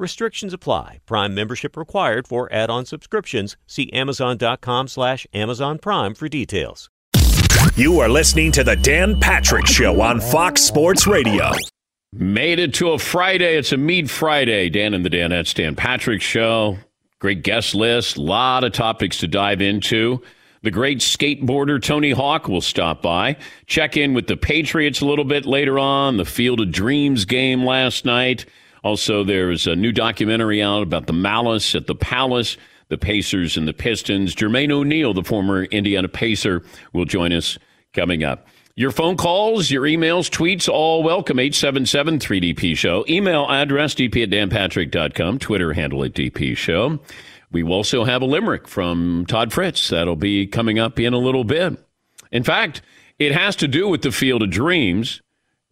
Restrictions apply. Prime membership required for add-on subscriptions. See Amazon.com slash Amazon Prime for details. You are listening to the Dan Patrick Show on Fox Sports Radio. Made it to a Friday. It's a Mead Friday. Dan and the Danettes, Dan Patrick Show. Great guest list. A lot of topics to dive into. The great skateboarder Tony Hawk will stop by. Check in with the Patriots a little bit later on. The Field of Dreams game last night. Also, there's a new documentary out about the malice at the Palace, the Pacers and the Pistons. Jermaine O'Neal, the former Indiana Pacer, will join us coming up. Your phone calls, your emails, tweets, all welcome. 877 3DP Show. Email address dp at danpatrick.com. Twitter handle at DP Show. We also have a limerick from Todd Fritz. That'll be coming up in a little bit. In fact, it has to do with the Field of Dreams.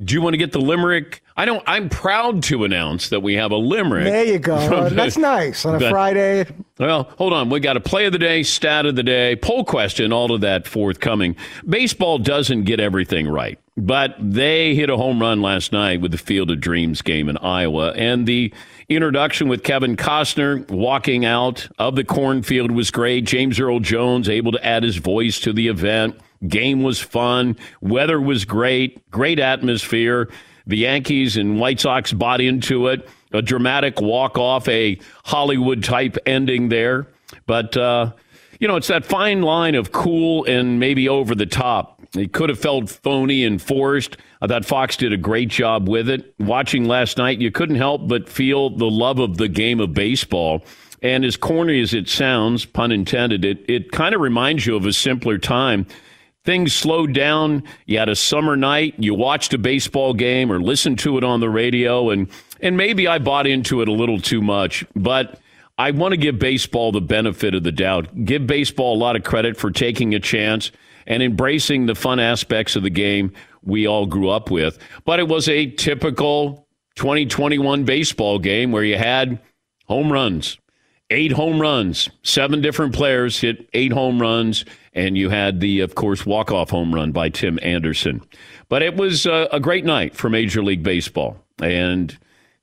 Do you want to get the limerick? I don't. I'm proud to announce that we have a limerick. There you go. That's nice on a Friday. Well, hold on. We got a play of the day, stat of the day, poll question, all of that forthcoming. Baseball doesn't get everything right, but they hit a home run last night with the Field of Dreams game in Iowa, and the introduction with Kevin Costner walking out of the cornfield was great. James Earl Jones able to add his voice to the event. Game was fun. Weather was great. Great atmosphere. The Yankees and White Sox bought into it. A dramatic walk off, a Hollywood type ending there. But, uh, you know, it's that fine line of cool and maybe over the top. It could have felt phony and forced. I thought Fox did a great job with it. Watching last night, you couldn't help but feel the love of the game of baseball. And as corny as it sounds, pun intended, it, it kind of reminds you of a simpler time things slowed down. You had a summer night, you watched a baseball game or listened to it on the radio, and, and maybe I bought into it a little too much, but I want to give baseball the benefit of the doubt. Give baseball a lot of credit for taking a chance and embracing the fun aspects of the game we all grew up with. But it was a typical 2021 baseball game where you had home runs, eight home runs, seven different players hit eight home runs, and you had the, of course, walk-off home run by Tim Anderson. But it was a, a great night for Major League Baseball, and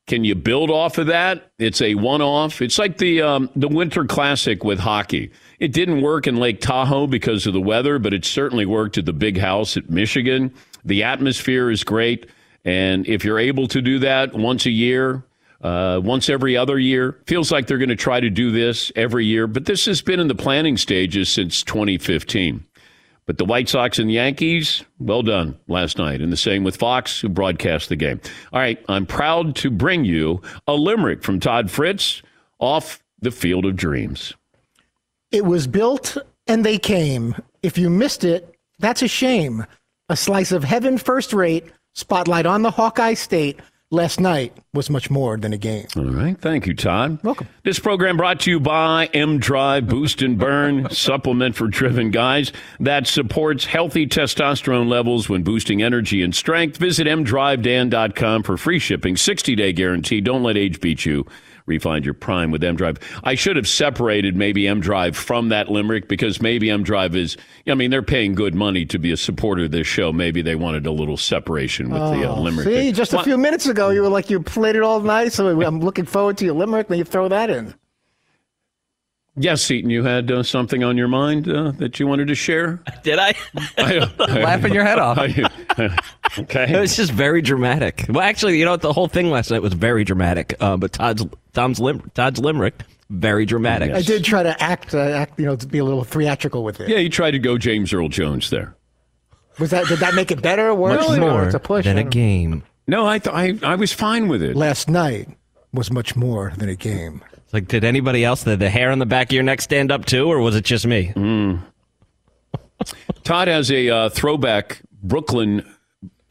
can you build off of that? It's a one-off. It's like the um, the Winter Classic with hockey. It didn't work in Lake Tahoe because of the weather, but it certainly worked at the Big House at Michigan. The atmosphere is great, and if you're able to do that once a year, uh, once every other year. Feels like they're going to try to do this every year, but this has been in the planning stages since 2015. But the White Sox and Yankees, well done last night. And the same with Fox, who broadcast the game. All right, I'm proud to bring you a limerick from Todd Fritz off the Field of Dreams. It was built and they came. If you missed it, that's a shame. A slice of heaven first rate, spotlight on the Hawkeye State last night was much more than a game. All right. Thank you, Todd. Welcome. This program brought to you by M Drive Boost and Burn, supplement for driven guys that supports healthy testosterone levels when boosting energy and strength. Visit mdrivedan.com for free shipping, 60 day guarantee. Don't let age beat you. Refind your prime with M Drive. I should have separated maybe M Drive from that limerick because maybe M Drive is, I mean, they're paying good money to be a supporter of this show. Maybe they wanted a little separation with the uh, limerick. See, just a few minutes ago, you were like, you played it all nice. So I'm looking forward to your limerick, then you throw that in. Yes, Seton, you had uh, something on your mind uh, that you wanted to share? Did I? I, I Laughing your head off. okay. It was just very dramatic. Well, actually, you know what? The whole thing last night was very dramatic. Uh, but Todd's Tom's lim- Todd's limerick very dramatic. Yes. I did try to act, uh, act, you know, to be a little theatrical with it. Yeah, you tried to go James Earl Jones there. Was that did that make it better or worse? Much more a push, than a game. No, I, th- I I was fine with it. Last night was much more than a game. Like, did anybody else, did the hair on the back of your neck stand up too, or was it just me? Mm. Todd has a uh, throwback Brooklyn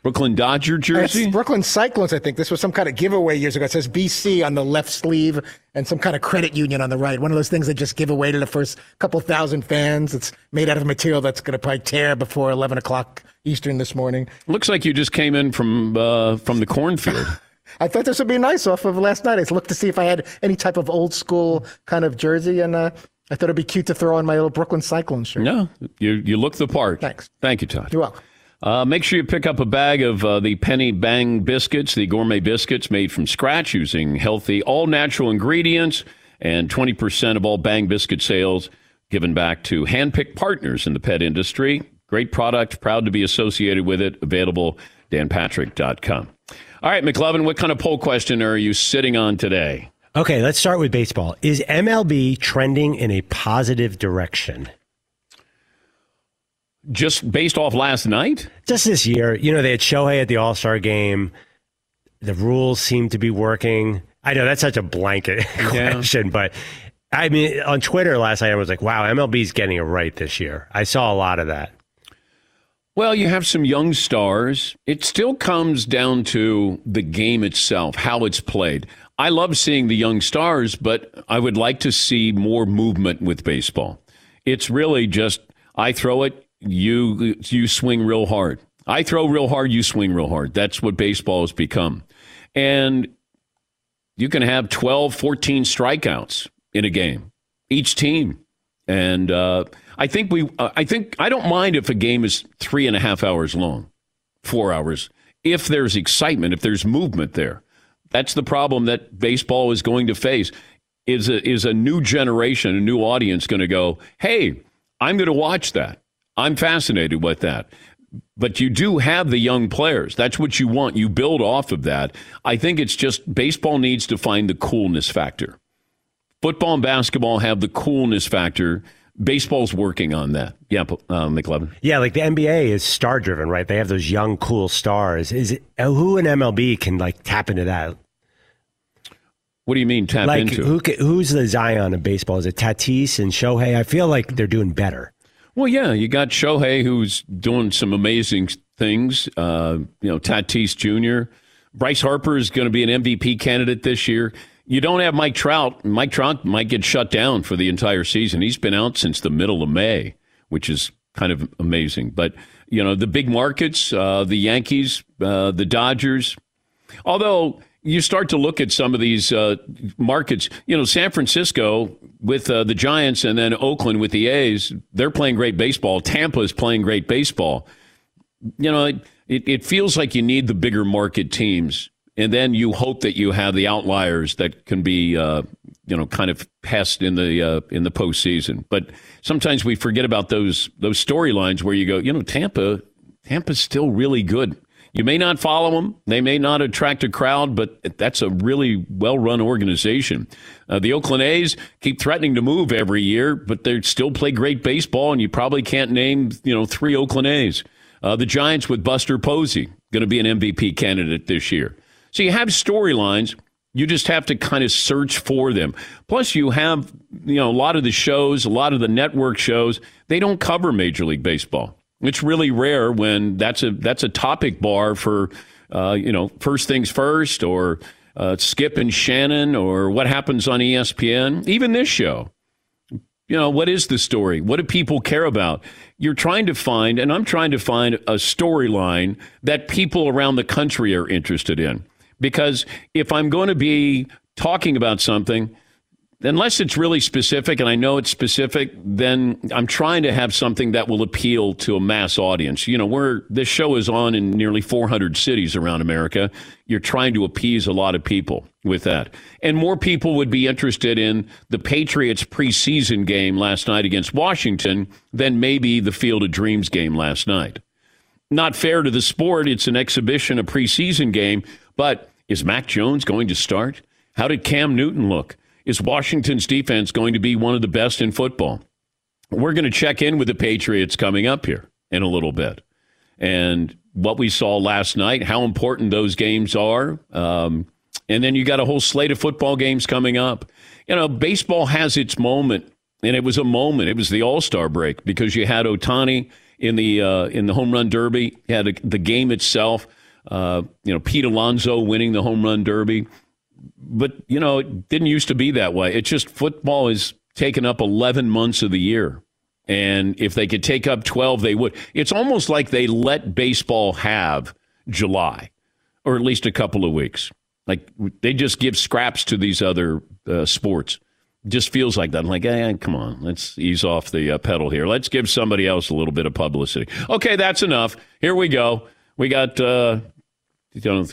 Brooklyn Dodger jersey. It's Brooklyn Cyclones, I think. This was some kind of giveaway years ago. It says BC on the left sleeve and some kind of credit union on the right. One of those things they just give away to the first couple thousand fans. It's made out of material that's going to probably tear before 11 o'clock Eastern this morning. Looks like you just came in from uh, from the cornfield. I thought this would be nice off of last night. I looked to see if I had any type of old school kind of jersey, and uh, I thought it'd be cute to throw on my little Brooklyn Cyclone shirt. No, you you look the part. Thanks. Thank you, Todd. You're welcome. Uh, make sure you pick up a bag of uh, the Penny Bang biscuits, the gourmet biscuits made from scratch using healthy, all natural ingredients, and 20% of all Bang biscuit sales given back to handpicked partners in the pet industry. Great product, proud to be associated with it. Available danpatrick.com. All right, McLovin, what kind of poll question are you sitting on today? Okay, let's start with baseball. Is MLB trending in a positive direction? Just based off last night? Just this year. You know, they had Shohei at the All Star game. The rules seem to be working. I know that's such a blanket question, yeah. but I mean, on Twitter last night, I was like, wow, MLB's getting it right this year. I saw a lot of that. Well, you have some young stars. It still comes down to the game itself, how it's played. I love seeing the young stars, but I would like to see more movement with baseball. It's really just I throw it, you you swing real hard. I throw real hard, you swing real hard. That's what baseball has become. And you can have 12, 14 strikeouts in a game, each team. And uh, I think we, uh, I think, I don't mind if a game is three and a half hours long, four hours, if there's excitement, if there's movement there. That's the problem that baseball is going to face. Is a, is a new generation, a new audience going to go, hey, I'm going to watch that. I'm fascinated with that. But you do have the young players. That's what you want. You build off of that. I think it's just baseball needs to find the coolness factor. Football and basketball have the coolness factor. Baseball's working on that. Yeah, uh, McLovin. Yeah, like the NBA is star driven, right? They have those young, cool stars. Is it uh, who in MLB can like tap into that? What do you mean tap like, into? Who, who's the Zion of baseball? Is it Tatis and Shohei? I feel like they're doing better. Well, yeah, you got Shohei who's doing some amazing things. Uh, you know, Tatis Jr. Bryce Harper is going to be an MVP candidate this year. You don't have Mike Trout. Mike Trout might get shut down for the entire season. He's been out since the middle of May, which is kind of amazing. But you know, the big markets, uh, the Yankees, uh, the Dodgers. Although you start to look at some of these uh, markets, you know, San Francisco with uh, the Giants and then Oakland with the A's, they're playing great baseball. Tampa is playing great baseball. You know, it, it feels like you need the bigger market teams, and then you hope that you have the outliers that can be, uh, you know, kind of passed in the uh, in the postseason. But sometimes we forget about those those storylines where you go, you know, Tampa Tampa's still really good. You may not follow them. They may not attract a crowd, but that's a really well run organization. Uh, the Oakland A's keep threatening to move every year, but they still play great baseball, and you probably can't name you know three Oakland A's. Uh, the Giants with Buster Posey going to be an MVP candidate this year. So you have storylines. You just have to kind of search for them. Plus, you have you know a lot of the shows, a lot of the network shows. They don't cover Major League Baseball. It's really rare when that's a that's a topic bar for uh, you know, first things first, or uh, Skip and Shannon, or what happens on ESPN, even this show. You know, what is the story? What do people care about? You're trying to find, and I'm trying to find a storyline that people around the country are interested in. Because if I'm going to be talking about something, unless it's really specific, and I know it's specific, then I'm trying to have something that will appeal to a mass audience. You know, we're this show is on in nearly 400 cities around America. You're trying to appease a lot of people with that, and more people would be interested in the Patriots preseason game last night against Washington than maybe the Field of Dreams game last night. Not fair to the sport. It's an exhibition, a preseason game, but is Mac Jones going to start? How did Cam Newton look? Is Washington's defense going to be one of the best in football? We're going to check in with the Patriots coming up here in a little bit. And what we saw last night, how important those games are. Um, and then you got a whole slate of football games coming up. You know, baseball has its moment, and it was a moment. It was the All Star break because you had Ohtani in the uh, in the home run derby. You had the game itself. Uh, you know, Pete Alonso winning the home run derby but you know, it didn't used to be that way. It's just football is taken up 11 months of the year. And if they could take up 12, they would. It's almost like they let baseball have July or at least a couple of weeks. Like they just give scraps to these other uh, sports. Just feels like that. I'm like, eh, come on, let's ease off the uh, pedal here. Let's give somebody else a little bit of publicity. Okay, that's enough. Here we go. We got uh, you know,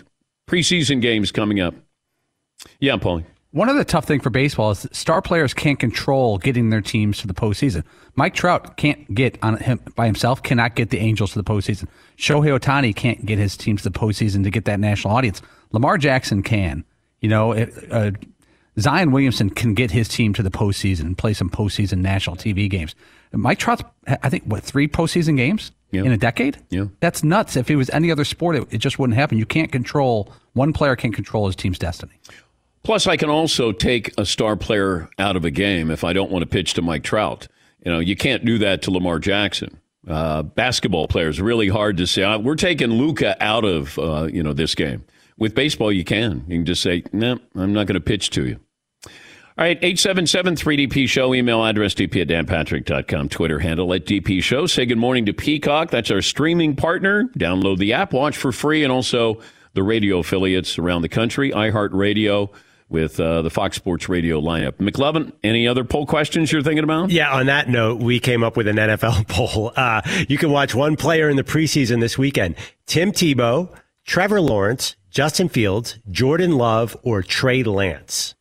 preseason games coming up. Yeah, Paulie. One of the tough things for baseball is star players can't control getting their teams to the postseason. Mike Trout can't get on him by himself, cannot get the Angels to the postseason. Shohei Ohtani can't get his teams to the postseason to get that national audience. Lamar Jackson can. You know, uh, Zion Williamson can get his team to the postseason and play some postseason national TV games. Mike Trout's, I think, what three postseason games in a decade? Yeah, that's nuts. If it was any other sport, it, it just wouldn't happen. You can't control one player can't control his team's destiny. Plus, I can also take a star player out of a game if I don't want to pitch to Mike Trout. You know, you can't do that to Lamar Jackson. Uh, basketball players really hard to say. Uh, we're taking Luka out of uh, you know this game. With baseball, you can. You can just say, "No, nah, I'm not going to pitch to you." All right, 877-3DP Show, email address dp at danpatrick.com, Twitter handle at DP Show. Say good morning to Peacock. That's our streaming partner. Download the app, watch for free, and also the radio affiliates around the country, iHeartRadio, with uh, the Fox Sports Radio lineup. McLovin, any other poll questions you're thinking about? Yeah, on that note, we came up with an NFL poll. Uh, you can watch one player in the preseason this weekend Tim Tebow, Trevor Lawrence, Justin Fields, Jordan Love, or Trey Lance.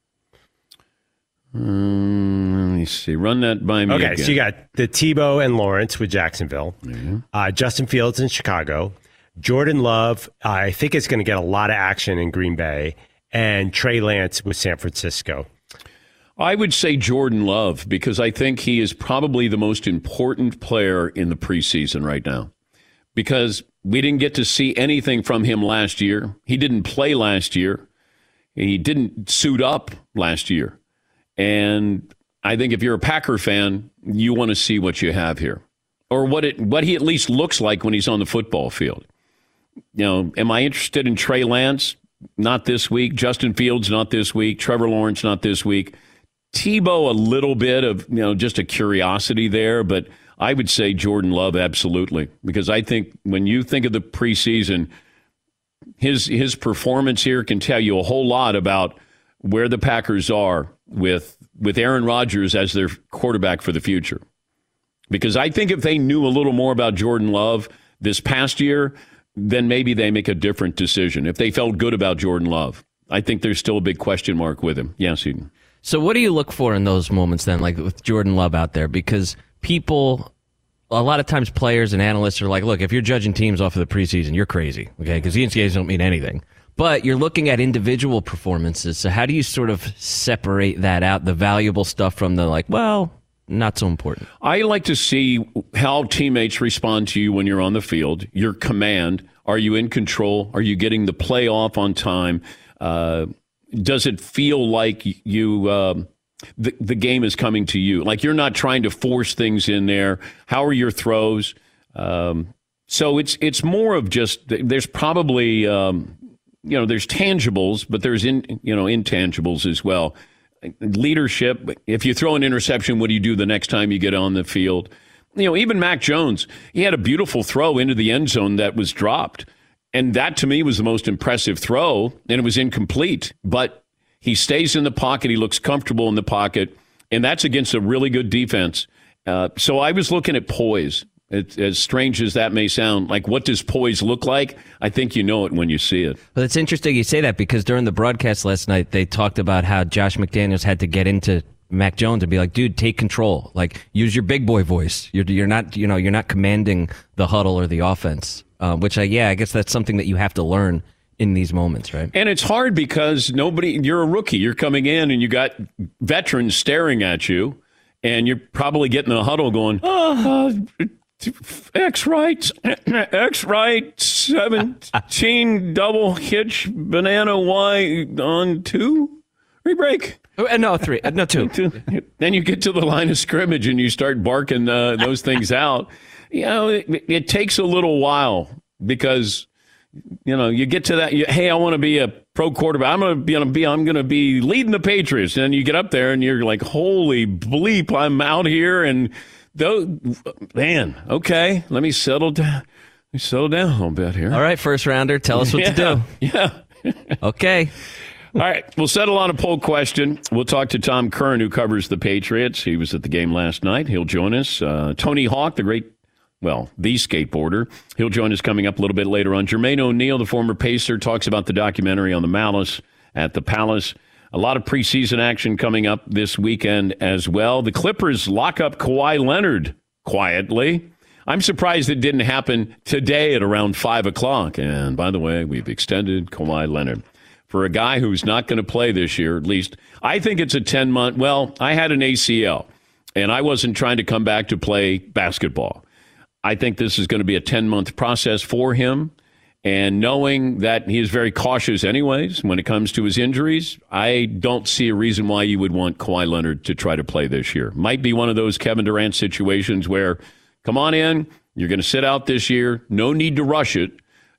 Um, let me see. Run that by me. Okay, again. so you got the Tebow and Lawrence with Jacksonville, mm-hmm. uh, Justin Fields in Chicago, Jordan Love. I think it's going to get a lot of action in Green Bay, and Trey Lance with San Francisco? I would say Jordan Love because I think he is probably the most important player in the preseason right now. Because we didn't get to see anything from him last year. He didn't play last year. He didn't suit up last year. And I think if you're a Packer fan, you want to see what you have here or what it what he at least looks like when he's on the football field. You know, am I interested in Trey Lance? not this week. Justin Fields, not this week. Trevor Lawrence, not this week. Tebow, a little bit of, you know, just a curiosity there, but I would say Jordan Love, absolutely. Because I think when you think of the preseason, his his performance here can tell you a whole lot about where the Packers are with with Aaron Rodgers as their quarterback for the future. Because I think if they knew a little more about Jordan Love this past year, then maybe they make a different decision. If they felt good about Jordan Love, I think there's still a big question mark with him. Yes, Eden. So, what do you look for in those moments then, like with Jordan Love out there? Because people, a lot of times, players and analysts are like, look, if you're judging teams off of the preseason, you're crazy, okay? Because the NCAAs don't mean anything. But you're looking at individual performances. So, how do you sort of separate that out, the valuable stuff from the like, well, not so important. I like to see how teammates respond to you when you're on the field, your command. Are you in control? Are you getting the play off on time? Uh, does it feel like you uh, the, the game is coming to you? Like you're not trying to force things in there. How are your throws? Um, So it's it's more of just there's probably um, you know there's tangibles, but there's in you know intangibles as well. Leadership. If you throw an interception, what do you do the next time you get on the field? You know, even Mac Jones, he had a beautiful throw into the end zone that was dropped. And that to me was the most impressive throw, and it was incomplete. But he stays in the pocket. He looks comfortable in the pocket, and that's against a really good defense. Uh, so I was looking at poise. It, as strange as that may sound, like what does poise look like? I think you know it when you see it. Well, it's interesting you say that because during the broadcast last night, they talked about how Josh McDaniels had to get into Mac Jones and be like, dude, take control. Like, use your big boy voice. You're, you're not, you know, you're not commanding the huddle or the offense. Uh, which, I, yeah, I guess that's something that you have to learn in these moments, right? And it's hard because nobody, you're a rookie. You're coming in and you got veterans staring at you, and you're probably getting the huddle going, oh, uh, X right, X right, 17 double hitch banana Y on two, rebreak. Uh, no, three. Uh, no, two. then you get to the line of scrimmage and you start barking uh, those things out. You know, it, it, takes a little while because you know you get to that. You, hey, I want to be a pro quarterback. I'm going to be. I'm going to be leading the Patriots. And you get up there and you're like, holy bleep! I'm out here and though, man. Okay, let me settle down. Let me settle down a little bit here. All right, first rounder, tell us what yeah, to do. Yeah. okay. All right, we'll settle on a poll question. We'll talk to Tom Curran, who covers the Patriots. He was at the game last night. He'll join us. Uh, Tony Hawk, the great, well, the skateboarder, he'll join us coming up a little bit later on. Jermaine O'Neal, the former Pacer, talks about the documentary on the Malice at the Palace. A lot of preseason action coming up this weekend as well. The Clippers lock up Kawhi Leonard quietly. I'm surprised it didn't happen today at around 5 o'clock. And by the way, we've extended Kawhi Leonard for a guy who's not going to play this year, at least. I think it's a 10 month. Well, I had an ACL, and I wasn't trying to come back to play basketball. I think this is going to be a 10 month process for him. And knowing that he is very cautious, anyways, when it comes to his injuries, I don't see a reason why you would want Kawhi Leonard to try to play this year. Might be one of those Kevin Durant situations where, come on in, you're going to sit out this year, no need to rush it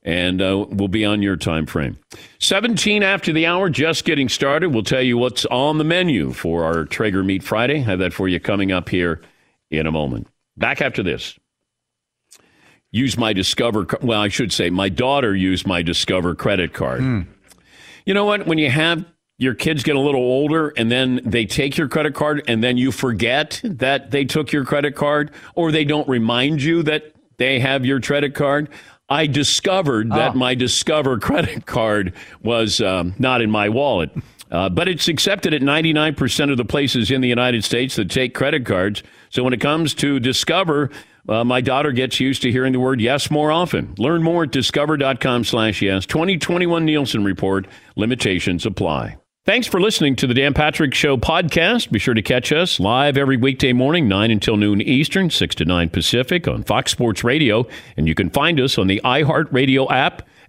and uh, we'll be on your time frame. 17 after the hour, just getting started. We'll tell you what's on the menu for our Traeger Meat Friday. Have that for you coming up here in a moment. Back after this. Use my Discover, well, I should say, my daughter used my Discover credit card. Mm. You know what? When you have your kids get a little older and then they take your credit card and then you forget that they took your credit card or they don't remind you that they have your credit card. I discovered that oh. my Discover credit card was um, not in my wallet. Uh, but it's accepted at 99% of the places in the United States that take credit cards. So when it comes to Discover, uh, my daughter gets used to hearing the word yes more often. Learn more at discover.com slash yes. 2021 Nielsen Report. Limitations apply. Thanks for listening to the Dan Patrick Show podcast. Be sure to catch us live every weekday morning, 9 until noon Eastern, 6 to 9 Pacific on Fox Sports Radio. And you can find us on the iHeartRadio app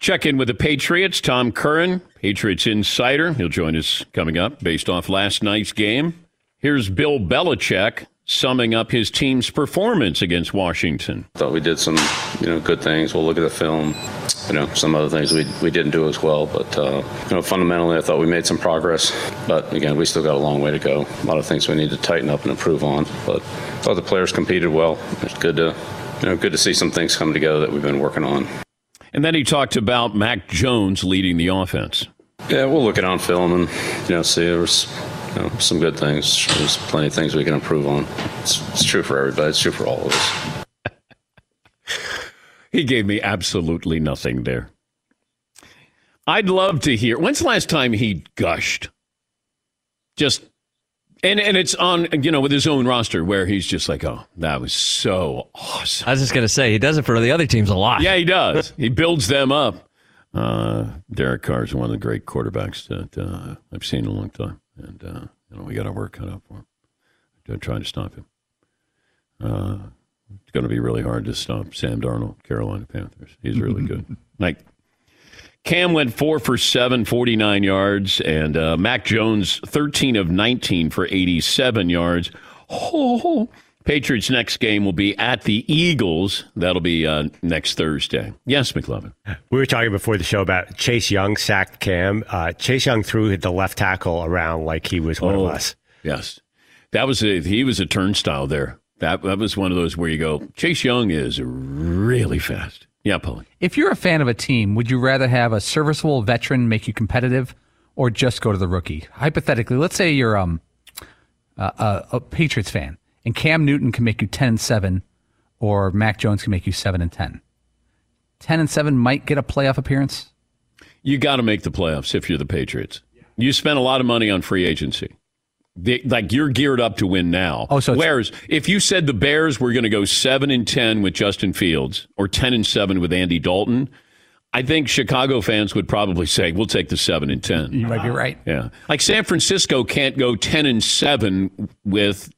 Check in with the Patriots. Tom Curran, Patriots insider. He'll join us coming up based off last night's game. Here's Bill Belichick summing up his team's performance against Washington. Thought we did some, you know, good things. We'll look at the film. You know, some other things we, we didn't do as well. But, uh, you know, fundamentally, I thought we made some progress. But again, we still got a long way to go. A lot of things we need to tighten up and improve on. But I thought the players competed well. It's good to, you know, good to see some things come together that we've been working on. And then he talked about Mac Jones leading the offense. Yeah, we'll look it on film and, you know, see there's you know, some good things. There's plenty of things we can improve on. It's, it's true for everybody. It's true for all of us. He gave me absolutely nothing there. I'd love to hear. When's the last time he gushed? Just and and it's on you know with his own roster where he's just like, oh, that was so awesome. I was just gonna say he does it for the other teams a lot. Yeah, he does. he builds them up. Uh, Derek Carr is one of the great quarterbacks that uh, I've seen in a long time, and uh, you know we got our work cut out for him. To try to stop him. Uh, it's going to be really hard to stop Sam Darnold, Carolina Panthers. He's really good. like Cam went four for seven, 49 yards, and uh, Mac Jones, 13 of 19 for 87 yards. Oh, Patriots' next game will be at the Eagles. That'll be uh, next Thursday. Yes, McLovin. We were talking before the show about Chase Young sacked Cam. Uh, Chase Young threw the left tackle around like he was one Oh, of us. Yes, that was a, he was a turnstile there. That that was one of those where you go, Chase Young is really fast. Yeah, Paulie. If you're a fan of a team, would you rather have a serviceable veteran make you competitive, or just go to the rookie? Hypothetically, let's say you're um a, a, Patriots fan, and Cam Newton can make you ten and seven, or Mac Jones can make you seven and ten. Ten and seven might get a playoff appearance. You got to make the playoffs if you're the Patriots. You spent a lot of money on free agency. The- like you're geared up to win now. Oh, so it's- whereas if you said the Bears were going to go seven and ten with Justin Fields or ten and seven with Andy Dalton, I think Chicago fans would probably say we'll take the seven and ten. You might be right. Yeah, like San Francisco can't go ten and seven with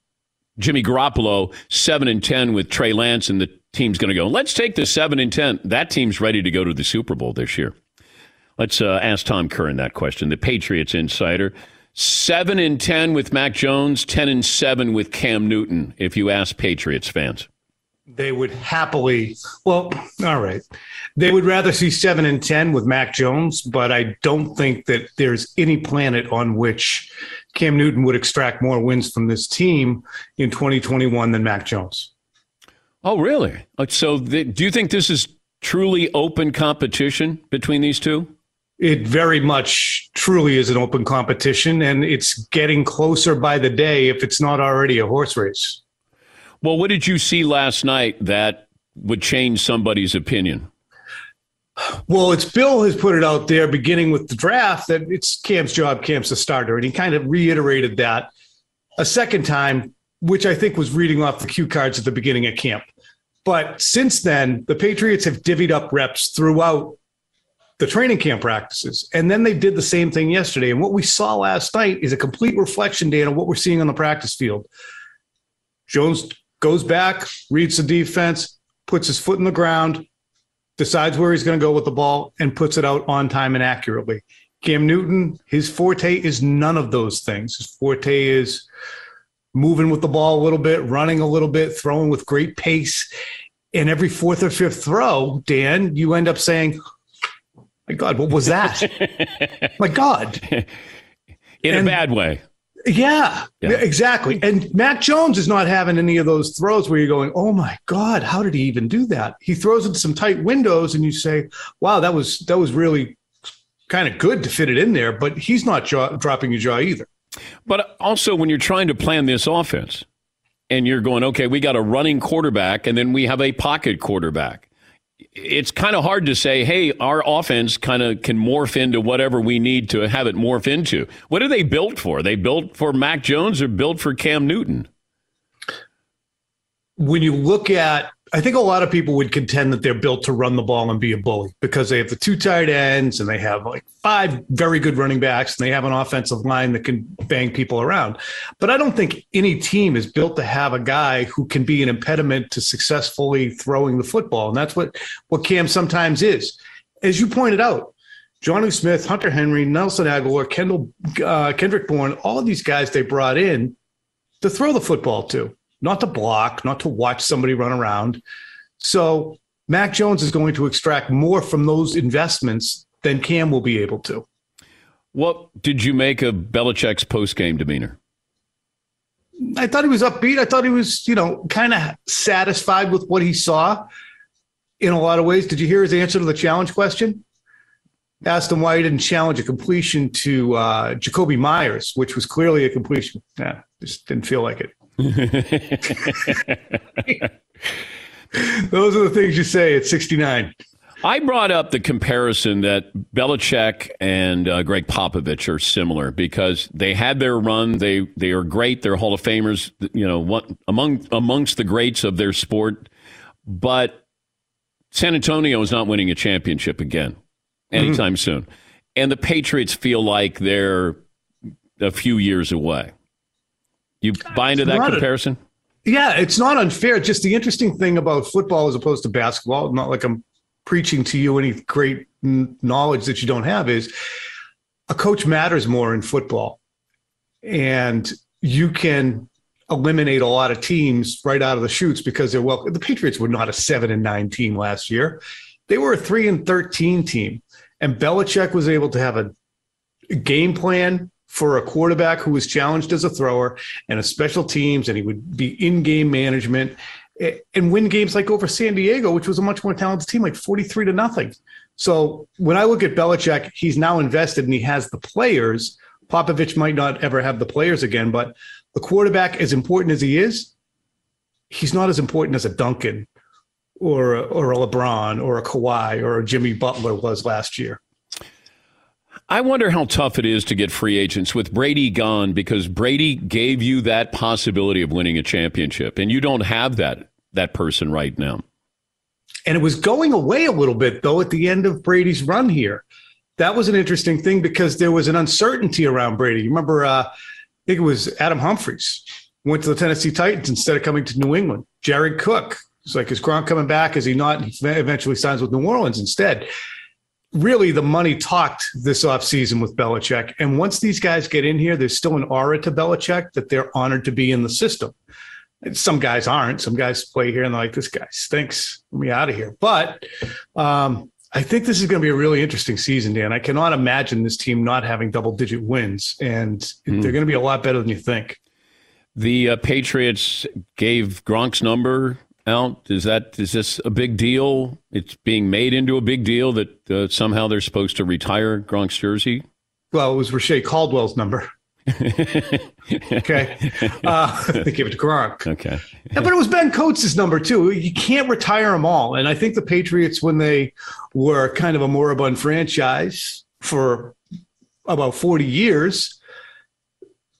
Jimmy Garoppolo, seven and ten with Trey Lance, and the team's going to go. Let's take the seven and ten. That team's ready to go to the Super Bowl this year. Let's uh, ask Tom Curran that question. The Patriots insider. Seven and ten with Mac Jones, ten and seven with Cam Newton. If you ask Patriots fans, they would happily well all right they would rather see 7 and 10 with mac jones but i don't think that there's any planet on which cam newton would extract more wins from this team in 2021 than mac jones oh really? Uh, So, the, do you think this is truly open competition between these two? It very much truly is an open competition and it's getting closer by the day if it's not already a horse race Well, what did you see last night that would change somebody's opinion? Well, it's Bill has put it out there beginning with the draft that it's Cam's job, Cam's the starter. And he kind of reiterated that a second time which I think was reading off the cue cards at the beginning of camp. But since then, the Patriots have divvied up reps throughout the training camp practices. And then they did the same thing yesterday. And what we saw last night is a complete reflection, Dan, of what we're seeing on the practice field. Jones goes back, reads the defense, puts his foot in the ground, decides where he's going to go with the ball, and puts it out on time and accurately. Cam Newton, his forte is none of those things. His forte is moving with the ball a little bit, running a little bit, throwing with great pace. And every fourth or fifth throw, Dan, you end up saying, My God, what was that? My God. In and, a bad way. Yeah, yeah, exactly. And Mac Jones is not having any of those throws where you're going, "Oh my God, how did he even do that?" He throws into some tight windows, and you say, "Wow, that was that was really kind of good to fit it in there." But he's not jaw, dropping your jaw either. But also, when you're trying to plan this offense, and you're going, "Okay, we got a running quarterback, and then we have a pocket quarterback." It's kind of hard to say, hey, our offense kind of can morph into whatever we need to have it morph into. What are they built for? Are they built for Mac Jones or built for Cam Newton? When you look at I think a lot of people would contend that they're built to run the ball and be a bully because they have the two tight ends and they have like five very good running backs and they have an offensive line that can bang people around. But I don't think any team is built to have a guy who can be an impediment to successfully throwing the football. And that's what, what Cam sometimes is. As you pointed out, Jonnu Smith, Hunter Henry, Nelson Agholor, Kendall, uh, Kendrick Bourne, all of these guys they brought in to throw the football to not to block, not to watch somebody run around. So Mac Jones is going to extract more from those investments than Cam will be able to. What did you make of Belichick's post game demeanor? I thought he was upbeat. I thought he was, you know, kind of satisfied with what he saw in a lot of ways. Did you hear his answer to the challenge question? Asked him why he didn't challenge a completion to uh, Jakobi Meyers, which was clearly a completion. Yeah, just didn't feel like it. Those are the things you say at 69. I brought up the comparison that Belichick and uh, Gregg Popovich are similar because they had their run. They they are great. They're Hall of Famers. You know, what, among amongst the greats of their sport. But San Antonio is not winning a championship again anytime mm-hmm. soon, and the Patriots feel like they're a few years away. You buy into that comparison? A, yeah, it's not unfair. Just the interesting thing about football as opposed to basketball, not like I'm preaching to you any great knowledge that you don't have, is a coach matters more in football. And you can eliminate a lot of teams right out of the shoots because they're well. The Patriots were not a seven and nine team last year; they were a three and thirteen team. And Belichick was able to have a game plan for a quarterback who was challenged as a thrower and a special teams, and he would be in game management eh, and win games like over San Diego, which was a much more talented team, like 43 to nothing. So when I look at Belichick, he's now invested and he has the players. Popovich might not ever have the players again, but the quarterback, as important as he is, he's not as important as a Duncan or a, or a LeBron or a Kawhi or a Jimmy Butler was last year. I wonder how tough it is to get free agents with Brady gone because Brady gave you that possibility of winning a championship, and you don't have that that person right now. And it was going away a little bit though at the end of Brady's run here. That was an interesting thing because there was an uncertainty around Brady. You remember, uh, I think it was Adam Humphries went to the Tennessee Titans instead of coming to New England. Jared Cook. It's like, is Gronk coming back? Is he not? He eventually signs with New Orleans instead really the money talked this offseason with Belichick. And once these guys get in here, there's still an aura to Belichick that they're honored to be in the system. some guys aren't. Some guys play here and they're like, this guy stinks. Let me out of here. But um, I think this is going to be a really interesting season, Dan. I cannot imagine this team not having double digit wins, and mm. they're going to be a lot better than you think. The uh, Patriots gave Gronk's number out? Is that is this a big deal? It's being made into a big deal that uh, somehow they're supposed to retire Gronk's jersey. Well, it was Reche Caldwell's number. okay, uh, they gave it to Gronk. Okay, yeah, but it was Ben Coates' number too. You can't retire them all, and I think the Patriots, when they were kind of a moribund franchise for about forty years,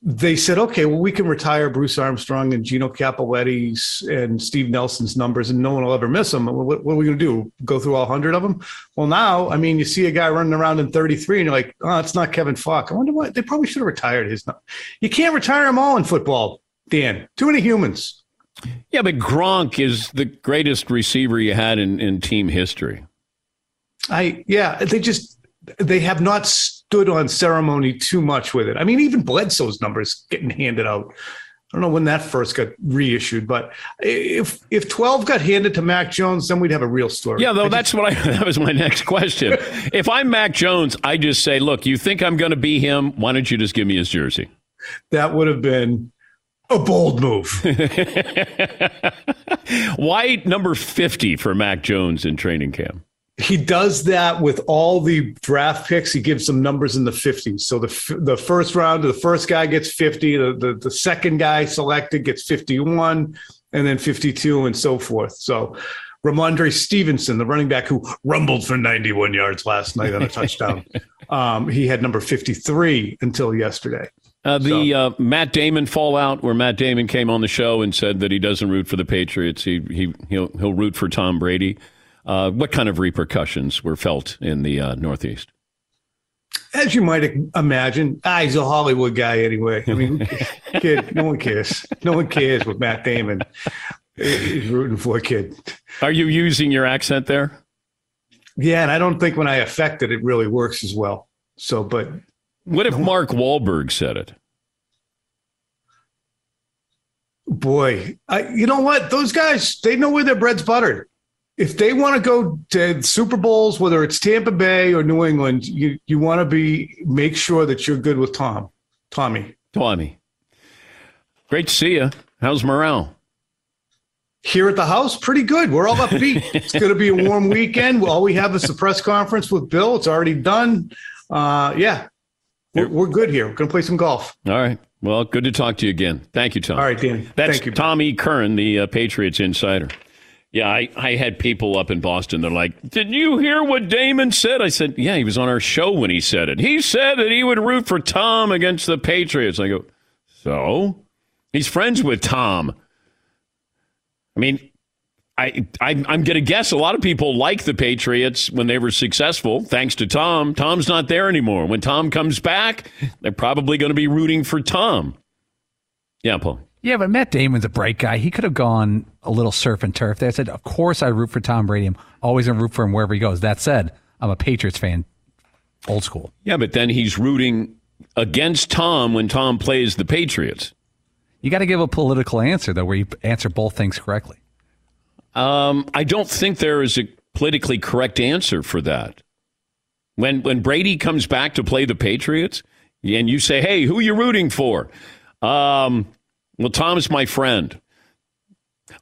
they said, okay, well, we can retire Bruce Armstrong and Gino Cappelletti's and Steve Nelson's numbers, and no one will ever miss them. What, what are we going to do? Go through all hundred of them? Well, now, I mean, you see a guy running around in 33, and you're like, oh, it's not Kevin Faulk. I wonder what they probably should have retired his. Number. You can't retire them all in football, Dan. Too many humans. Yeah, but Gronk is the greatest receiver you had in, in team history. I yeah, they just they have not stood on ceremony too much with it. I mean, even Bledsoe's numbers getting handed out. I don't know when that first got reissued, but if if twelve got handed to Mac Jones, then we'd have a real story. Yeah, though that's what I that was my next question. if I'm Mac Jones, I just say, look, you think I'm going to be him? Why don't you just give me his jersey? That would have been a bold move. Why number fifty for Mac Jones in training camp? He does that with all the draft picks. He gives them numbers in the 50s. So the the first round, the first guy gets 50, the, the, the second guy selected gets 51, and then 52, and so forth. So Rhamondre Stevenson, the running back who rumbled for 91 yards last night on a touchdown, um, he had number 53 until yesterday. Uh, the so. uh, Matt Damon fallout, where Matt Damon came on the show and said that he doesn't root for the Patriots, he he he'll, he'll root for Tom Brady. Uh, what kind of repercussions were felt in the uh, Northeast? As you might imagine, ah, he's a Hollywood guy anyway. I mean, kid, no one cares. No one cares what Matt Damon is rooting for, kid. Are you using your accent there? Yeah, and I don't think when I affect it, it really works as well. So, but what if Mark Wahlberg said it? Boy, I, you know what? Those guys, they know where their bread's buttered if they want to go to Super Bowls, whether it's Tampa Bay or New England, you you want to be make sure that you're good with Tom, Tommy, Tommy. Great to see you. How's morale? Here at the house, pretty good. We're all upbeat. it's going to be a warm weekend. All we have is the press conference with Bill. It's already done. Uh, yeah, we're, we're good here. We're going to play some golf. All right. Well, good to talk to you again. Thank you, Tom. All right, Dan. That's Thank you. Tommy Curran, the uh, Patriots insider. Yeah, I, I had people up in Boston. They're like, Did you hear what Damon said? I said, Yeah, he was on our show when he said it. He said that he would root for Tom against the Patriots. I go, So? He's friends with Tom. I mean, I, I I'm going to guess a lot of people like the Patriots when they were successful, thanks to Tom. Tom's not there anymore. When Tom comes back, they're probably going to be rooting for Tom. Yeah, Paul. Yeah, but Matt Damon's a bright guy. He could have gone a little surf and turf. They said, of course I root for Tom Brady. I'm always going to root for him wherever he goes. That said, I'm a Patriots fan, old school. Yeah, but then he's rooting against Tom when Tom plays the Patriots. You got to give a political answer, though, where you answer both things correctly. Um, I don't think there is a politically correct answer for that. When when Brady comes back to play the Patriots, and you say, "Hey, who are you rooting for?" Um, well, Tom's my friend.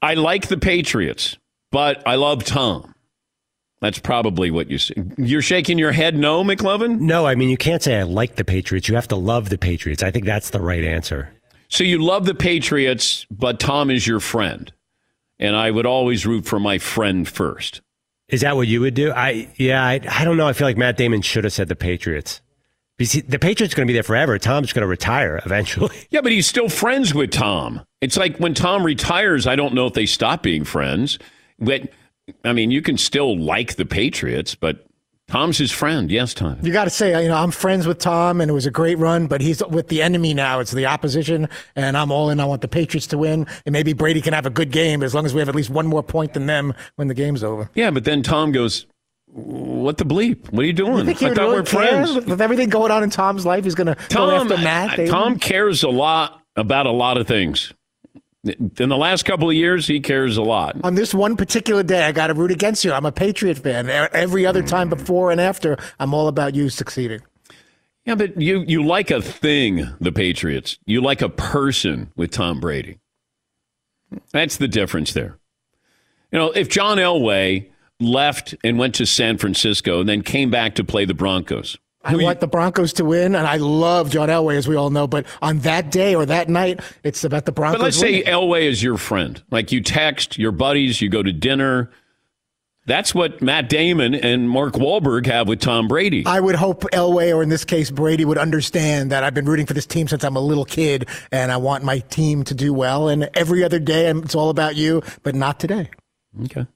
I like the Patriots, but I love Tom. That's probably what you say. You're shaking your head no, McLovin? No, I mean, you can't say I like the Patriots. You have to love the Patriots. I think that's the right answer. So you love the Patriots, but Tom is your friend. And I would always root for my friend first. Is that what you would do? I yeah, I, I don't know. I feel like Matt Damon should have said the Patriots. Because the Patriots are going to be there forever. Tom's going to retire eventually. Yeah, but he's still friends with Tom. It's like when Tom retires, I don't know if they stop being friends. But I mean, you can still like the Patriots, but Tom's his friend. Yes, Tom. You got to say, you know, I'm friends with Tom, and it was a great run. But he's with the enemy now. It's the opposition, and I'm all in. I want the Patriots to win, and maybe Brady can have a good game as long as we have at least one more point than them when the game's over. Yeah, but then Tom goes, what the bleep? What are you doing? You I thought really we're friends. With, everything going on in Tom's life, he's going to go after Matt. Tom cares a lot about a lot of things. In the last couple of years, he cares a lot. on this one particular day, I got to root against you. I'm a Patriot fan. Every other time before and after, I'm all about you succeeding. Yeah, but you you like a thing, the Patriots. You like a person with Tom Brady. That's the difference there. You know, if John Elway left and went to San Francisco and then came back to play the Broncos, I want the Broncos to win, and I love John Elway, as we all know. But on that day or that night, it's about the Broncos. but let's say. Elway is your friend. Like you text your buddies, you go to dinner. That's what Matt Damon and Mark Wahlberg have with Tom Brady. I would hope Elway, or in this case Brady, would understand that I've been rooting for this team since I'm a little kid, and I want my team to do well. And every other day, it's all about you, but not today. Okay.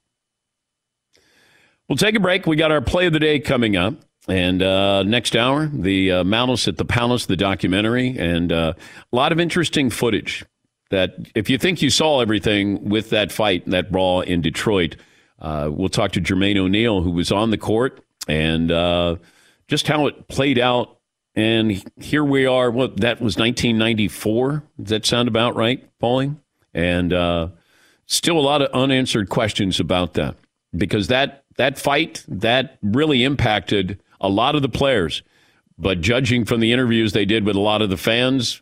We'll take a break. We got our play of the day coming up. And uh, next hour, the uh, Malice at the Palace, the documentary, and uh, a lot of interesting footage. That if you think you saw everything with that fight, that brawl in Detroit, uh, we'll talk to Jermaine O'Neal, who was on the court, and uh, just how it played out. And here we are. What that was 1994. Does that sound about right, Pauling? And uh, still a lot of unanswered questions about that because that that fight that really impacted a lot of the players. But judging from the interviews they did with a lot of the fans,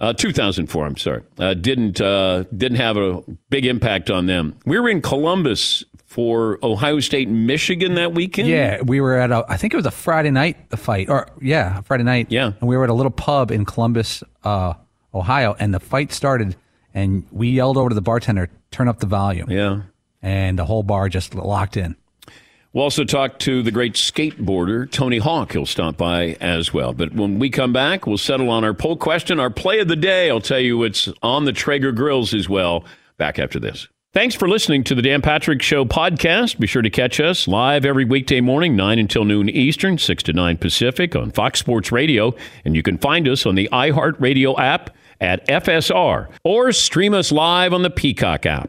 uh, 2004, I'm sorry, uh, didn't uh, didn't have a big impact on them. We were in Columbus for Ohio State, Michigan that weekend. Yeah, we were at a. I think it was a Friday night. The fight, or yeah, Friday night. Yeah, and we were at a little pub in Columbus, uh, Ohio, and the fight started, and we yelled over to the bartender, "Turn up the volume." Yeah, and the whole bar just locked in. We'll also talk to the great skateboarder, Tony Hawk. He'll stop by as well. But when we come back, we'll settle on our poll question, our play of the day. I'll tell you it's on the Traeger grills as well. Back after this. Thanks for listening to the Dan Patrick Show podcast. Be sure to catch us live every weekday morning, 9 until noon Eastern, 6 to 9 Pacific on Fox Sports Radio. And you can find us on the iHeartRadio app at FSR or stream us live on the Peacock app.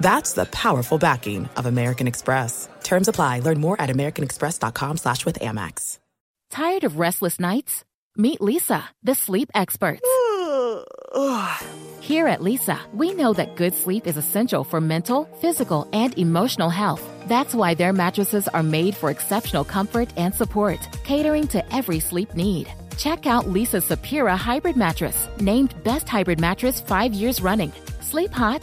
That's the powerful backing of American Express. Terms apply. Learn more at americanexpress.com slash with Amex. Tired of restless nights? Meet Leesa, the sleep experts. Here at Leesa, we know that good sleep is essential for mental, physical, and emotional health. That's why their mattresses are made for exceptional comfort and support, catering to every sleep need. Check out Leesa's Sapira Hybrid Mattress, named Best Hybrid Mattress five years running. Sleep hot?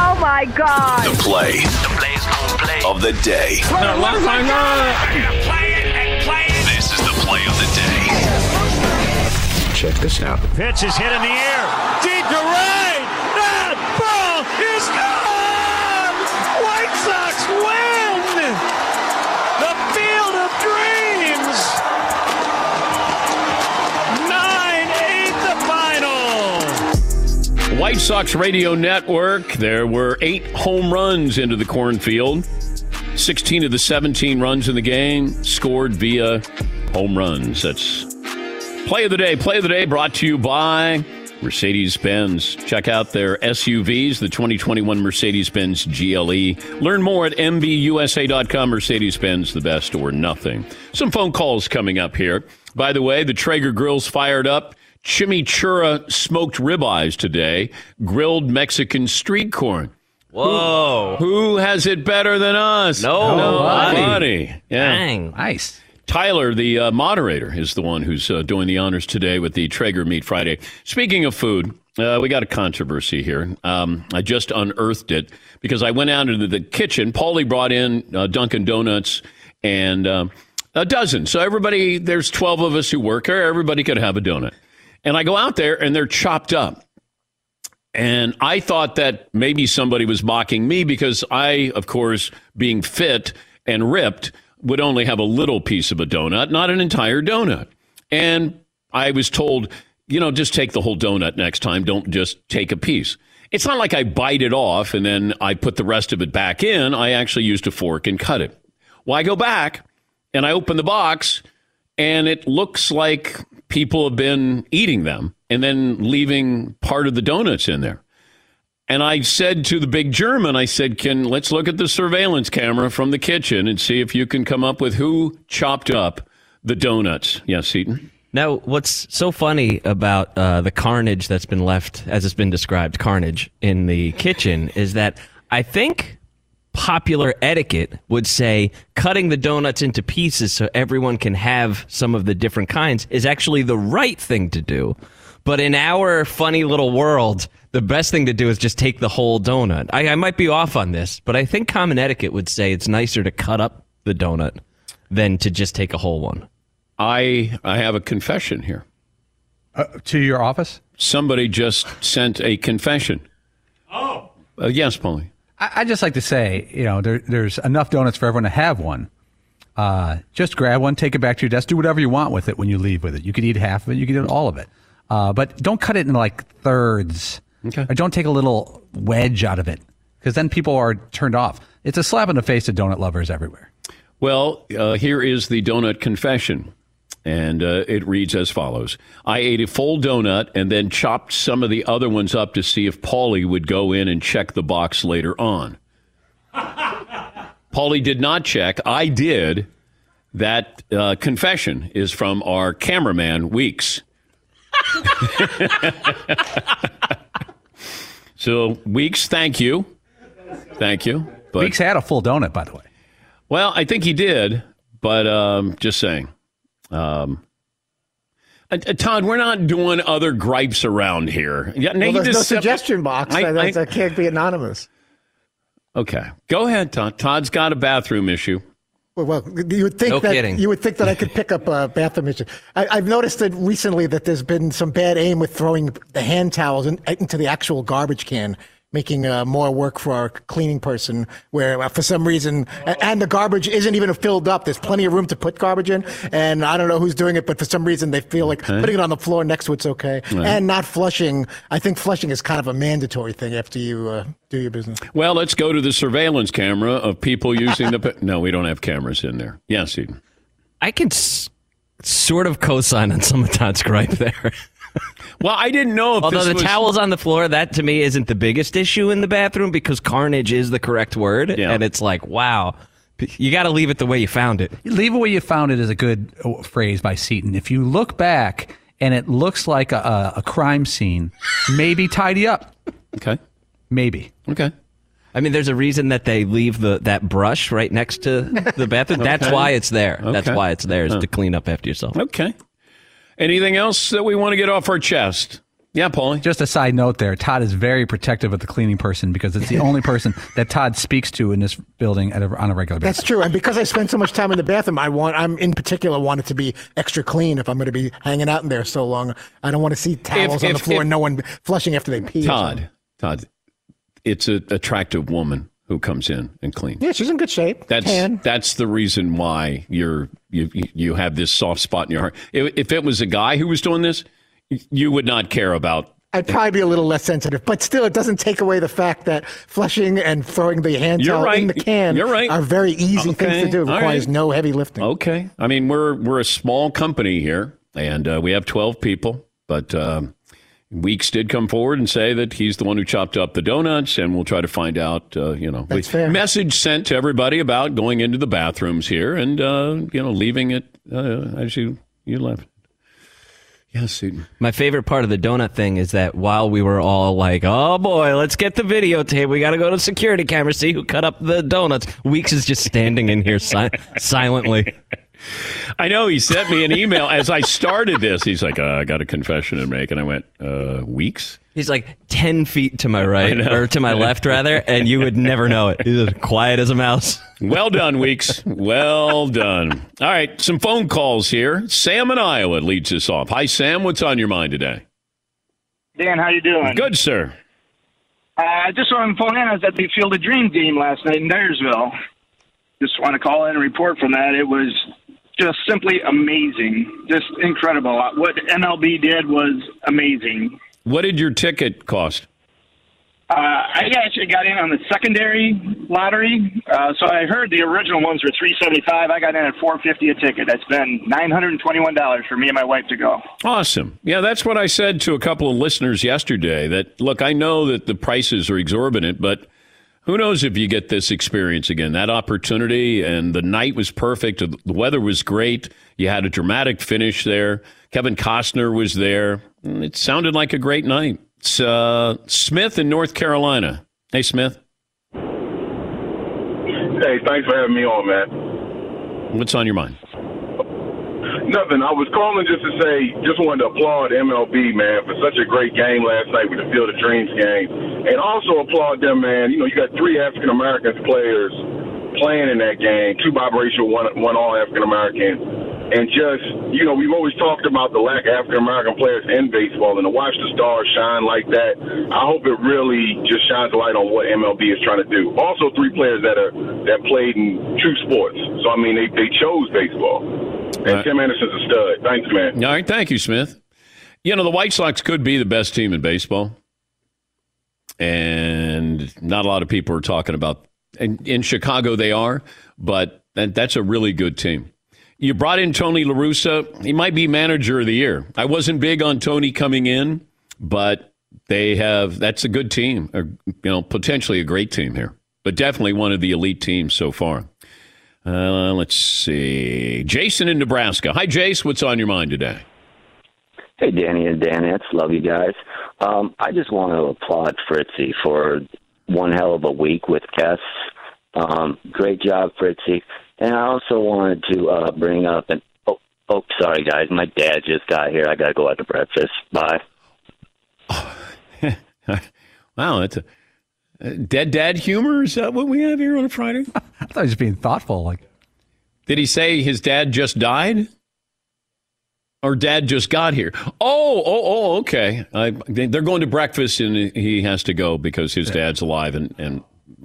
Oh my God! The play, of the day. Oh my God! This is the play of the day. Check this out. Pitch is hit in the air. Deep to right. White Sox Radio Network. There were eight home runs into the cornfield. 16 of the 17 runs in the game scored via home runs. That's play of the day. Play of the day brought to you by Mercedes Benz. Check out their SUVs, the 2021 Mercedes Benz GLE. Learn more at MBUSA.com. Mercedes Benz, the best or nothing. Some phone calls coming up here. By the way, the Traeger Grill's fired up. Chimichurri smoked ribeyes today, grilled Mexican street corn. Whoa. Who, who has it better than us? No. Nobody. Nobody. Yeah. Dang. Nice. Tyler, the uh, moderator, is the one who's uh, doing the honors today with the Traeger Meat Friday. Speaking of food, uh, we got a controversy here. Um, I just unearthed it because I went out into the kitchen. Paulie brought in uh, Dunkin' Donuts and um, a dozen. So everybody, there's 12 of us who work here. Everybody could have a donut. And I go out there and they're chopped up. And I thought that maybe somebody was mocking me because I, of course, being fit and ripped, would only have a little piece of a donut, not an entire donut. And I was told, you know, just take the whole donut next time. Don't just take a piece. It's not like I bite it off and then I put the rest of it back in. I actually used a fork and cut it. Well, I go back and I open the box and it looks like people have been eating them and then leaving part of the donuts in there. And I said to the big German, I said, "Can let's look at the surveillance camera from the kitchen and see if you can come up with who chopped up the donuts." Yes, Seton. Now, what's so funny about uh, the carnage that's been left, as it's been described, carnage in the kitchen, is that I think popular etiquette would say cutting the donuts into pieces so everyone can have some of the different kinds is actually the right thing to do. But in our funny little world, the best thing to do is just take the whole donut. I, I might be off on this, but I think common etiquette would say it's nicer to cut up the donut than to just take a whole one. I I have a confession here. Uh, to your office? Somebody just sent a confession. Oh. Uh, yes, Paulie. I, I just like to say, you know, there, there's enough donuts for everyone to have one. Uh, just grab one, take it back to your desk, do whatever you want with it when you leave with it. You could eat half of it, you could eat all of it. Uh, but don't cut it in like thirds. Okay. Or don't take a little wedge out of it because then people are turned off. It's a slap in the face to donut lovers everywhere. Well, uh, here is the donut confession. And uh, it reads as follows I ate a full donut and then chopped some of the other ones up to see if Paulie would go in and check the box later on. Paulie did not check. I did. That uh, confession is from our cameraman, Weeks. so, Weeks, thank you. Thank you. But, Weeks had a full donut, by the way. Well, I think he did, but um, just saying. Um, uh, uh, Todd, we're not doing other gripes around here. Yeah, Well, there's no just suggestion box. I- that, I- that can't be anonymous. Okay, go ahead, Todd. Todd's got a bathroom issue. Well, well, you would think No that kidding. you would think that I could pick up a bathroom issue. I, I've noticed that recently that there's been some bad aim with throwing the hand towels in, into the actual garbage can, making uh, more work for our cleaning person. Where uh, for some reason, a- and the garbage isn't even filled up. There's plenty of room to put garbage in, and I don't know who's doing it, but for some reason they feel like Okay. putting it on the floor next to it's okay, Right. and not flushing. I think flushing is kind of a mandatory thing after you uh, do your business. Well, let's go to the surveillance camera of people using the. No, we don't have cameras in there. Yes, Eden. I can s- sort of co-sign on some of Todd's gripe there. Well, I didn't know if Although this the was- towels on the floor, that to me isn't the biggest issue in the bathroom because carnage is the correct word, and it's like, wow, you got to leave it the way you found it. Leave it where you found it is a good uh, phrase by Seton. If you look back and it looks like a, a, a crime scene, maybe tidy up. Okay. Maybe. Okay. I mean, there's a reason that they leave the that brush right next to the bathroom. That's why it's there. That's why it's there is Huh. to clean up after yourself. Okay. Anything else that we want to get off our chest? Yeah, Paulie. Just a side note there. Todd is very protective of the cleaning person because it's the only person that Todd speaks to in this building at a, on a regular basis. That's true, and because I spend so much time in the bathroom, I want I'm in particular want it to be extra clean. If I'm going to be hanging out in there so long, I don't want to see towels on if- the floor if- and no one flushing after they pee. Todd, Todd, it's an attractive woman who comes in and cleans. Yeah, she's in good shape. That's Tan. that's the reason why you're you you have this soft spot in your heart. If, if it was a guy who was doing this, you would not care about. I'd probably be a little less sensitive, but still, it doesn't take away the fact that flushing and throwing the hand towel right. in the can You're right. are very easy things to do. It requires right. no heavy lifting. Okay, I mean we're we're a small company here, and uh, we have twelve people, but. Um, Weeks did come forward and say that he's the one who chopped up the donuts, and we'll try to find out. Uh, you know, That's fair. message sent to everybody about going into the bathrooms here and uh, you know leaving it uh, as you you left. Yes, Seton. My favorite part of the donut thing is that while we were all like, "Oh boy, let's get the videotape. We got to go to security camera see who cut up the donuts." Weeks is just standing in here si- silently. I know he sent me an email as I started this. He's like, uh, "I got a confession to make," and I went, uh, "Weeks." He's like ten feet to my right or to my left, rather, and you would never know it. He's as quiet as a mouse. Well done, Weeks. Well done. All right, some phone calls here. Sam in Iowa leads us off. Hi, Sam. What's on your mind today? Dan, how you doing? Good, sir. Uh, I just want to phone in. I was at the Field of Dreams game last night in Dyersville. Just want to call in and report from that. It was just simply amazing, just incredible. What MLB did was amazing. What did your ticket cost? Uh, I actually got in on the secondary lottery, uh, so I heard the original ones were three seventy five. I got in at four fifty a ticket. That's been nine hundred and twenty one dollars for me and my wife to go. Awesome. Yeah, that's what I said to a couple of listeners yesterday. That look, I know that the prices are exorbitant, but who knows if you get this experience again? That opportunity and the night was perfect. The weather was great. You had a dramatic finish there. Kevin Costner was there. It sounded like a great night. It's uh, Smith in North Carolina. Hey, Smith. Hey, thanks for having me on, man. What's on your mind? Nothing. I was calling just to say, just wanted to applaud MLB, man, for such a great game last night with the Field of Dreams game. And also applaud them, man. You know, you got three African American players playing in that game, two biracial, one, one all African American. And just, you know, we've always talked about the lack of African American players in baseball, and to watch the stars shine like that, I hope it really just shines a light on what MLB is trying to do. Also, three players that are that played in true sports. So I mean, they they chose baseball. And Tim Anderson's a stud. Thanks, man. All right, thank you, Smith. You know, the White Sox could be the best team in baseball. And not a lot of people are talking about in, in Chicago they are, but that's a really good team. You brought in Tony La Russa. He might be manager of the year. I wasn't big on Tony coming in, but they have that's a good team, or you know, potentially a great team here. But definitely one of the elite teams so far. Uh, let's see. Jason in Nebraska. Hi, Jace. What's on your mind today? Hey, Danny and Danettes. Love you guys. Um, I just want to applaud Fritzy for one hell of a week with guests. Um, great job, Fritzy. And I also wanted to uh, bring up an. Oh, oh, sorry, guys. My dad just got here. I got to go out to breakfast. Bye. Wow, that's a, uh, dead dad humor. Is that what we have here on a Friday? I thought he was being thoughtful. Like, did he say his dad just died, or dad just got here? Oh, oh, oh, okay. I, they- they're going to breakfast, and he has to go because his dad's alive, and and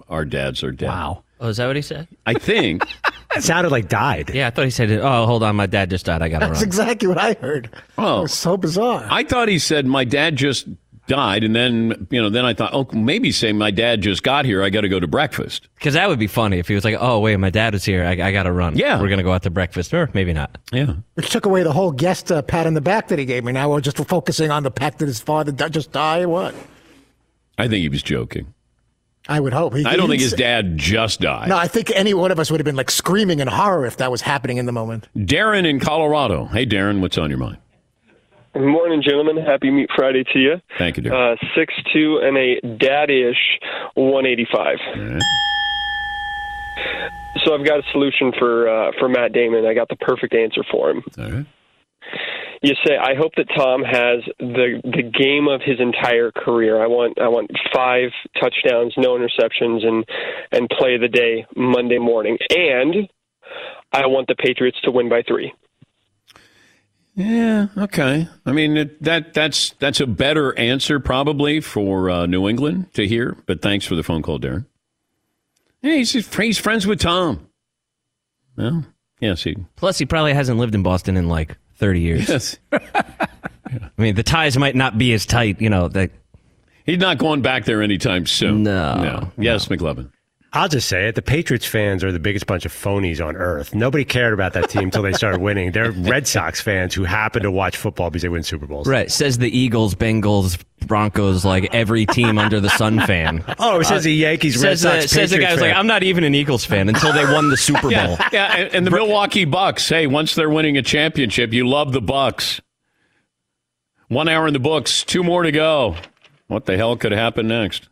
our dads are dead. Wow. Oh, is that what he said? I think it sounded like died. Yeah, I thought he said, "Oh, hold on, my dad just died. I got to That's run." exactly what I heard. Oh, It was so bizarre. I thought he said my dad just died, and then you know, then I thought, oh, maybe say my dad just got here. I got to go to breakfast. Because that would be funny if he was like, "Oh, wait, my dad is here. I, I got to run. Yeah. we're gonna go out to breakfast, or maybe not." Yeah. Which took away the whole guest uh, pat on the back that he gave me. Now we're just focusing on the fact that his father just died. What? I think he was joking. I would hope. He- I don't think his dad just died. No, I think any one of us would have been like screaming in horror if that was happening in the moment. Darren in Colorado. Hey, Darren, what's on your mind? Good morning, gentlemen. Happy Meat Friday to you. Thank you, dear. Uh, six two and a daddy-ish 185. So I've got a solution for uh, for Matt Damon. I got the perfect answer for him. All right. You say, I hope that Tom has the the game of his entire career. I want I want five touchdowns, no interceptions, and and play the day Monday morning. And I want the Patriots to win by three. Yeah. Okay. I mean it, that that's that's a better answer probably for uh, New England to hear. But thanks for the phone call, Darren. Yeah, he's he's friends with Tom. Well, yes, he. Plus, he probably hasn't lived in Boston in like 30 years. Yes. I mean, the ties might not be as tight, you know. That He's not going back there anytime soon. No. No. Yes, McLovin. I'll just say it. The Patriots fans are the biggest bunch of phonies on earth. Nobody cared about that team until they started winning. They're Red Sox fans who happen to watch football because they win Super Bowls. right says the Eagles, Bengals, Broncos, like every team under the sun fan. Oh, it says the uh, Yankees, Red says the, Sox, says the guy Patriots like. I'm not even an Eagles fan until they won the Super Bowl. Yeah, yeah and, and the Milwaukee Bucks. Hey, once they're winning a championship, you love the Bucks. One hour in the books, two more to go. What the hell could happen next?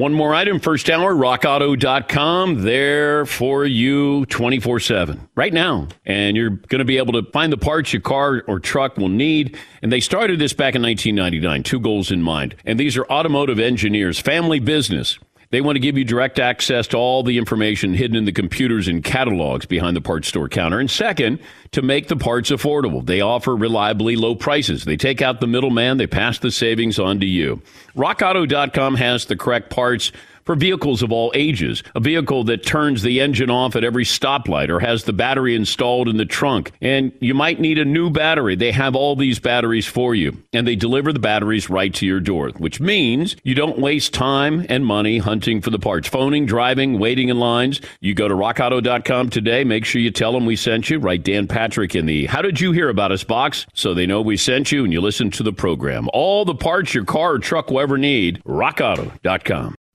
One more item, first hour, rockauto.com, there for you 24 7 right now. And you're going to be able to find the parts your car or truck will need. And they started this back in 1999, two goals in mind. And these are automotive engineers, family business. They want to give you direct access to all the information hidden in the computers and catalogs behind the parts store counter. And second, to make the parts affordable. They offer reliably low prices. They take out the middleman, they pass the savings on to you. RockAuto.com has the correct parts for vehicles of all ages. A vehicle that turns the engine off at every stoplight or has the battery installed in the trunk. And you might need a new battery. They have all these batteries for you, and they deliver the batteries right to your door, which means you don't waste time and money hunting for the parts. Phoning, driving, waiting in lines. You go to rockauto.com today. Make sure you tell them we sent you. Write Dan Patrick in the How Did You Hear About Us box so they know we sent you and you listen to the program. All the parts your car or truck will ever need. rockauto.com.